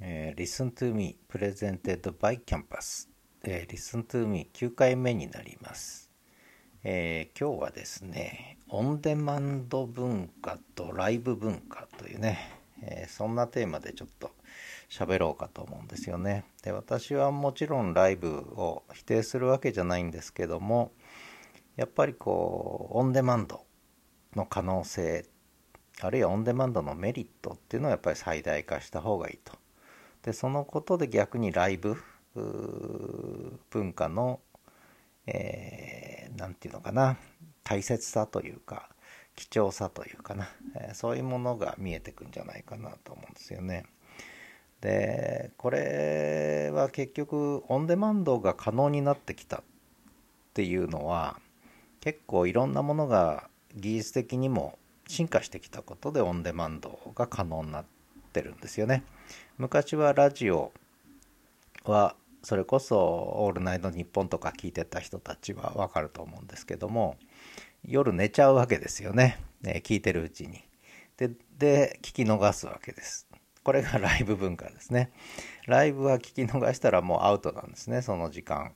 え、Listen to Me Presented by Campus、え、Listen to Me 9回目になります、えー、今日はですねオンデマンド文化とライブ文化というね、えー、そんなテーマでちょっと喋ろうかと思うんですよね。で私はもちろんライブを否定するわけじゃないんですけどもやっぱりこうオンデマンドの可能性あるいはオンデマンドのメリットっていうのをやっぱり最大化した方がいいと。でそのことで逆にライブ文化の何、えー、て言うのかな大切さというか貴重さというかな、え、そういうものが見えてくんじゃないかなと思うんですよね。でこれは結局オンデマンドが可能になってきたっていうのは結構いろんなものが技術的にも進化してきたことでオンデマンドが可能になってるんですよね。昔はラジオはそれこそ「オールナイトニッポン」とか聞いてた人たちはわかると思うんですけども夜寝ちゃうわけですよね、ね、聞いてるうちに。でで聞き逃すわけです。これが ライブ文化ですね。ライブは聞き逃したらもうアウトなんですねその時間、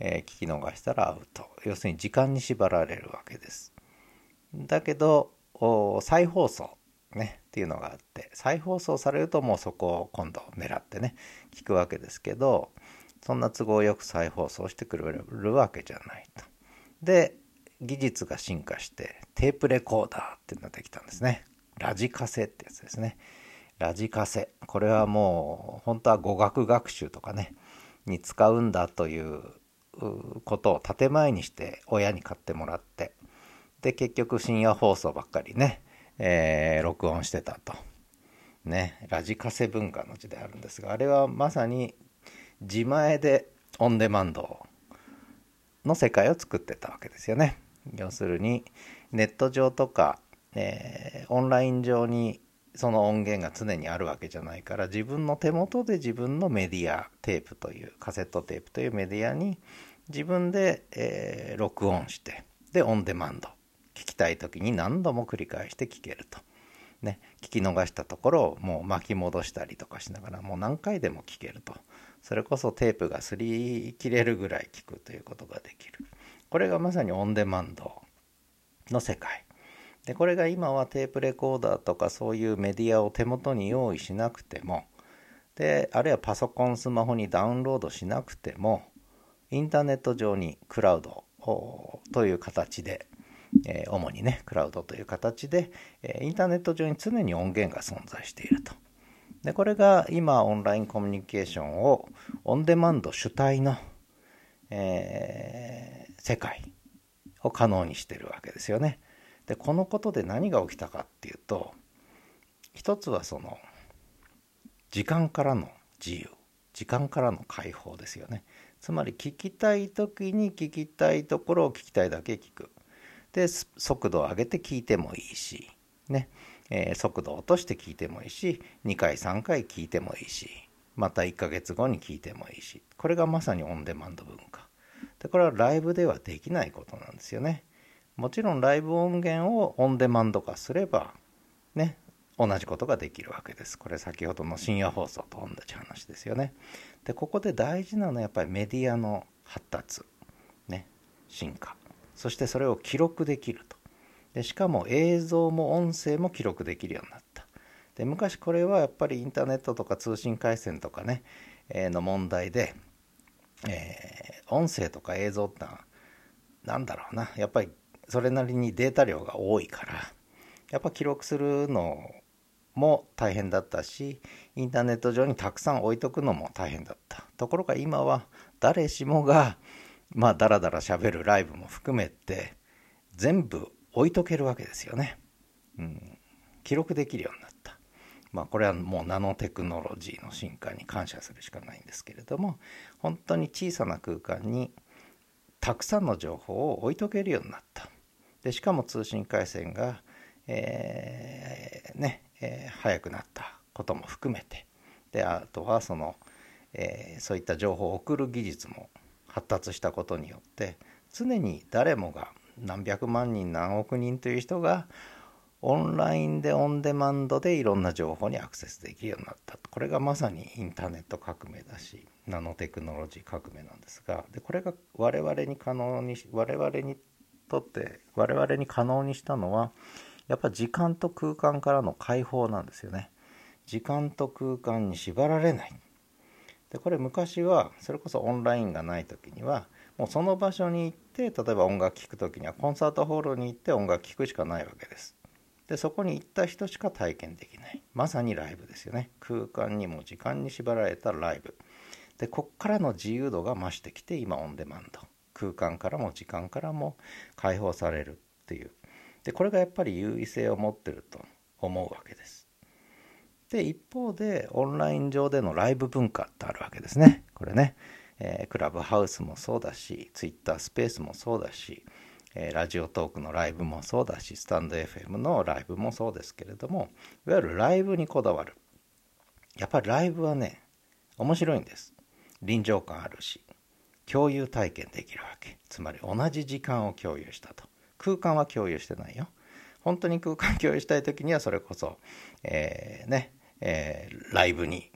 えー、聞き逃したらアウト要するに時間に縛られるわけです。だけど再放送ねっていうのがあって再放送されるともうそこを今度狙ってね聞くわけですけどそんな都合よく再放送してくれるわけじゃないと。で技術が進化してテープレコーダーっていうのができたんですね。ラジカセってやつですね。ラジカセ。これはもう本当は語学学習とかねに使うんだということを建前にして親に買ってもらってで結局深夜放送ばっかりねえー、録音してたと。ね、ラジカセ文化の時代あるんですがあれはまさに自前でオンデマンドの世界を作ってたわけですよね。要するにネット上とか、えー、オンライン上にその音源が常にあるわけじゃないから自分の手元で自分のメディアテープというカセットテープというメディアに自分で、えー、録音してでオンデマンド聞きたい時に何度も繰り返して聞けると。ね、聞き逃したところをもう巻き戻したりとかしながらもう何回でも聞けると。それこそテープが擦り切れるぐらい聞くということができる。これがまさにオンデマンドの世界。でこれが今はテープレコーダーとかそういうメディアを手元に用意しなくても。であるいはパソコンスマホにダウンロードしなくてもインターネット上にクラウドという形でえ主にねクラウドという形で、えインターネット上に常に音源が存在していると。でこれが今オンラインコミュニケーションをオンデマンド主体の、えー、世界を可能にしてるわけですよね。でこのことで何が起きたかっていうと一つはその時間からの自由時間からの解放ですよねつまり聞きたい時に聞きたいところを聞きたいだけ聞くで速度を上げて聞いてもいいしね、えー、速度を落として聞いてもいいし2回3回聞いてもいいしまた1ヶ月後に聞いてもいいし。これがまさにオンデマンド文化。でこれはライブではできないことなんですよね。もちろんライブ音源をオンデマンド化すればね。同じことができるわけです。これ先ほどの深夜放送と同じ話ですよね。でここで大事なのはやっぱりメディアの発達。ね。進化。そしてそれを記録できると。でしかも映像も音声も記録できるようになった。で昔これはやっぱりインターネットとか通信回線とかね、えー、の問題で、えー、音声とか映像ってのは何だろうな。やっぱりそれなりにデータ量が多いからやっぱ記録するのも大変だったしインターネット上にたくさん置いとくのも大変だった。ところが今は誰しもがまあダラダラ喋るライブも含めて全部置いとけるわけですよね。うん、記録できるようになった。まあこれはもうナノテクノロジーの進化に感謝するしかないんですけれども本当に小さな空間にたくさんの情報を置いとけるようになった。でしかも通信回線が、えー、ね、えー、早くなったことも含めてであとはその、えー、そういった情報を送る技術も発達したことによって常に誰もが何百万人何億人という人がオンラインでオンデマンドでいろんな情報にアクセスできるようになった。これがまさにインターネット革命だしナノテクノロジー革命なんですが。でこれが我々に可能に我々にとって我々に可能にしたのはやっぱ時間と空間からの解放なんですよね。時間と空間に縛られない。でこれ昔はそれこそオンラインがない時にはもうその場所に行って例えば音楽聴く時にはコンサートホールに行って音楽聴くしかないわけです。でそこに行った人しか体験できない。まさにライブですよね。空間にも時間に縛られたライブ。でこっからの自由度が増してきて今オンデマンド。空間からも時間からも解放されるっていう。でこれがやっぱり優位性を持ってると思うわけです。で一方でオンライン上でのライブ文化ってあるわけですね。これね、えー、クラブハウスもそうだしツイッタースペースもそうだし、えー、ラジオトークのライブもそうだしスタンド FM のライブもそうですけれどもいわゆるライブにこだわる。やっぱりライブはね面白いんです。臨場感あるし共有体験できるわけ。つまり同じ時間を共有したと。空間は共有してないよ。本当に空間共有したい時にはそれこそ、えー、ね、えー、ライブに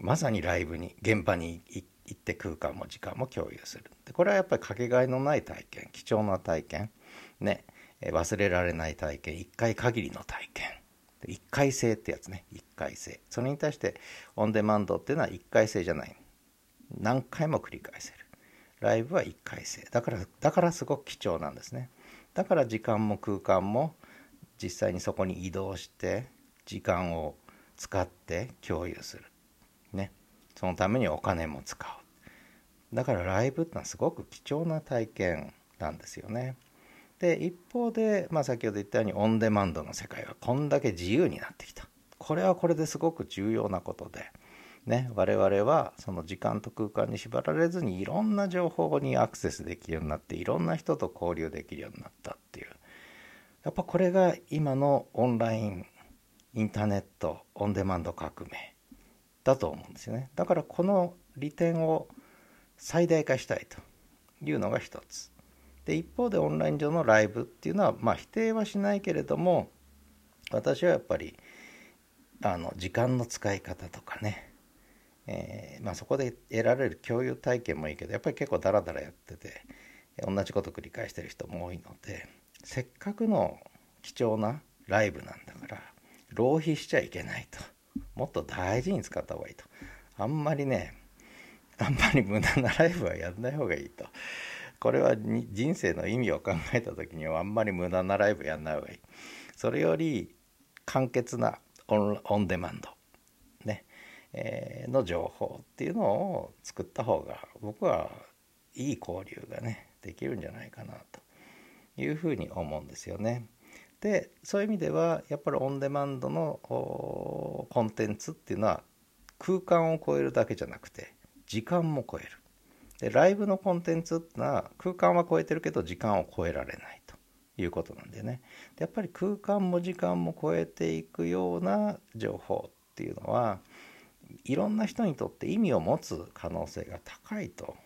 まさにライブに現場に行って空間も時間も共有する。でこれはやっぱりかけがえのない体験貴重な体験。ね忘れられない体験一回限りの体験。一回性ってやつね一回性。それに対してオンデマンドっていうのは一回性じゃない。何回も繰り返せる。ライブは1回性。だからだからすごく貴重なんですね。だから時間も空間も実際にそこに移動して時間を使って共有する。ね。そのためにお金も使う。だからライブってのはすごく貴重な体験なんですよね。で一方で、まあ、先ほど言ったようにオンデマンドの世界がこんだけ自由になってきた。これはこれですごく重要なことで。ね、我々はその時間と空間に縛られずにいろんな情報にアクセスできるようになっていろんな人と交流できるようになったっていう。やっぱこれが今のオンラインインターネットオンデマンド革命。だと思うんですよね。だからこの利点を最大化したいというのが一つ。で一方でオンライン上のライブっていうのはまあ否定はしないけれども私はやっぱりあの時間の使い方とかね。えー、まあ、そこで得られる共有体験もいいけどやっぱり結構ダラダラやってて同じこと繰り返してる人も多いのでせっかくの貴重なライブなんだから浪費しちゃいけないと。もっと大事に使った方がいいと。あんまりねあんまり無駄なライブはやんない方がいいと。これは人生の意味を考えた時にはあんまり無駄なライブやんない方がいい。それより簡潔なオンデマンドねえの情報っていうのを作った方が僕はいい交流がねできるんじゃないかなというふうに思うんですよね。でそういう意味ではやっぱりオンデマンドのコンテンツっていうのは空間を超えるだけじゃなくて時間も超える。でライブのコンテンツっていうのは空間は超えてるけど時間を超えられないということなんでねでやっぱり空間も時間も超えていくような情報っていうのはいろんな人にとって意味を持つ可能性が高いと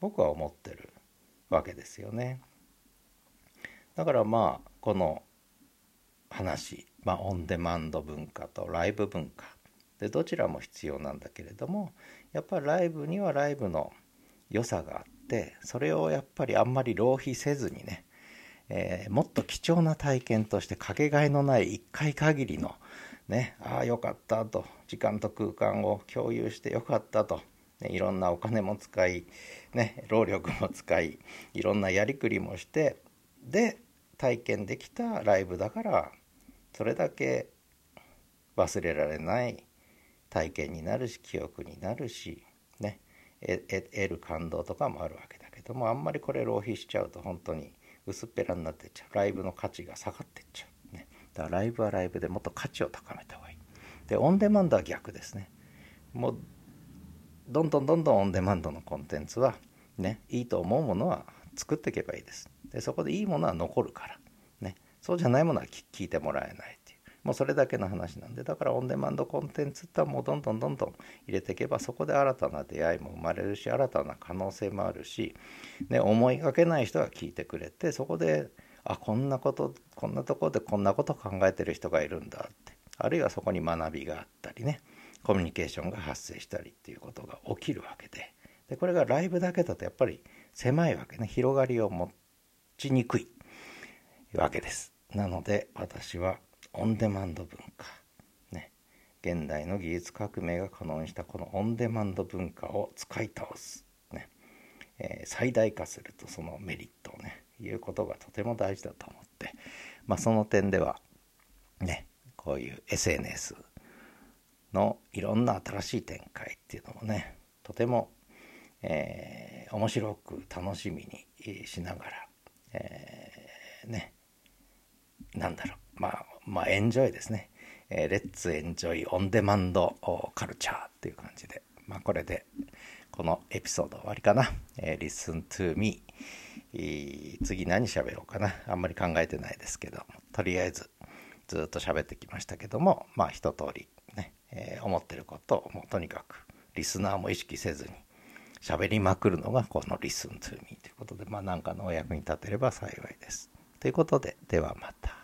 僕は思ってるわけですよね。だからまあこの話、まあ、オンデマンド文化とライブ文化でどちらも必要なんだけれどもやっぱりライブにはライブの良さがあってそれをやっぱりあんまり浪費せずにね、えー、もっと貴重な体験としてかけがえのない一回限りのね、ああよかったと時間と空間を共有してよかったと、ね、いろんなお金も使い、ね、労力も使いいろんなやりくりもしてで体験できたライブだからそれだけ忘れられない体験になるし記憶になるし、ね、得る感動とかもあるわけだけどもあんまりこれ浪費しちゃうと本当に薄っぺらになってっちゃうライブの価値が下がってっちゃう。ねだからライブはライブでもっと価値を高めた方がいい。で、オンデマンドは逆ですね。もう、どんどんどんどんオンデマンドのコンテンツは、ね、いいと思うものは作っていけばいいです。で、そこでいいものは残るから。ね、そうじゃないものは聞いてもらえないっていう。もうそれだけの話なんで、だからオンデマンドコンテンツってもうどんどんどんどん入れていけば、そこで新たな出会いも生まれるし、新たな可能性もあるし、ね、思いがけない人が聞いてくれて、そこであこんなことこんなとこでこんなこと考えてる人がいるんだって。あるいはそこに学びがあったりね。コミュニケーションが発生したりっていうことが起きるわけで。でこれがライブだけだとやっぱり狭いわけね。広がりを持ってちにくいわけです。なので私はオンデマンド文化ね現代の技術革命が可能にしたこのオンデマンド文化を使い倒す、ねえー、最大化するとそのメリットをねいうことがとても大事だと思って、まあ、その点ではねこういう SNS のいろんな新しい展開っていうのもねとても、えー、面白く楽しみにしながら、えー、ねなんだろう。まあまあエンジョイですね、えー、レッツエンジョイオンデマンドカルチャーっていう感じで。まあこれでこのエピソード終わりかな、えー、Listen to me 次何喋ろうかな。あんまり考えてないですけど。とりあえずずっと喋ってきましたけども。まあ一通りね、えー、思ってることをもうとにかくリスナーも意識せずに喋りまくるのがこの Listen to me ということでまあ何かのお役に立てれば幸いです。ということでではまた。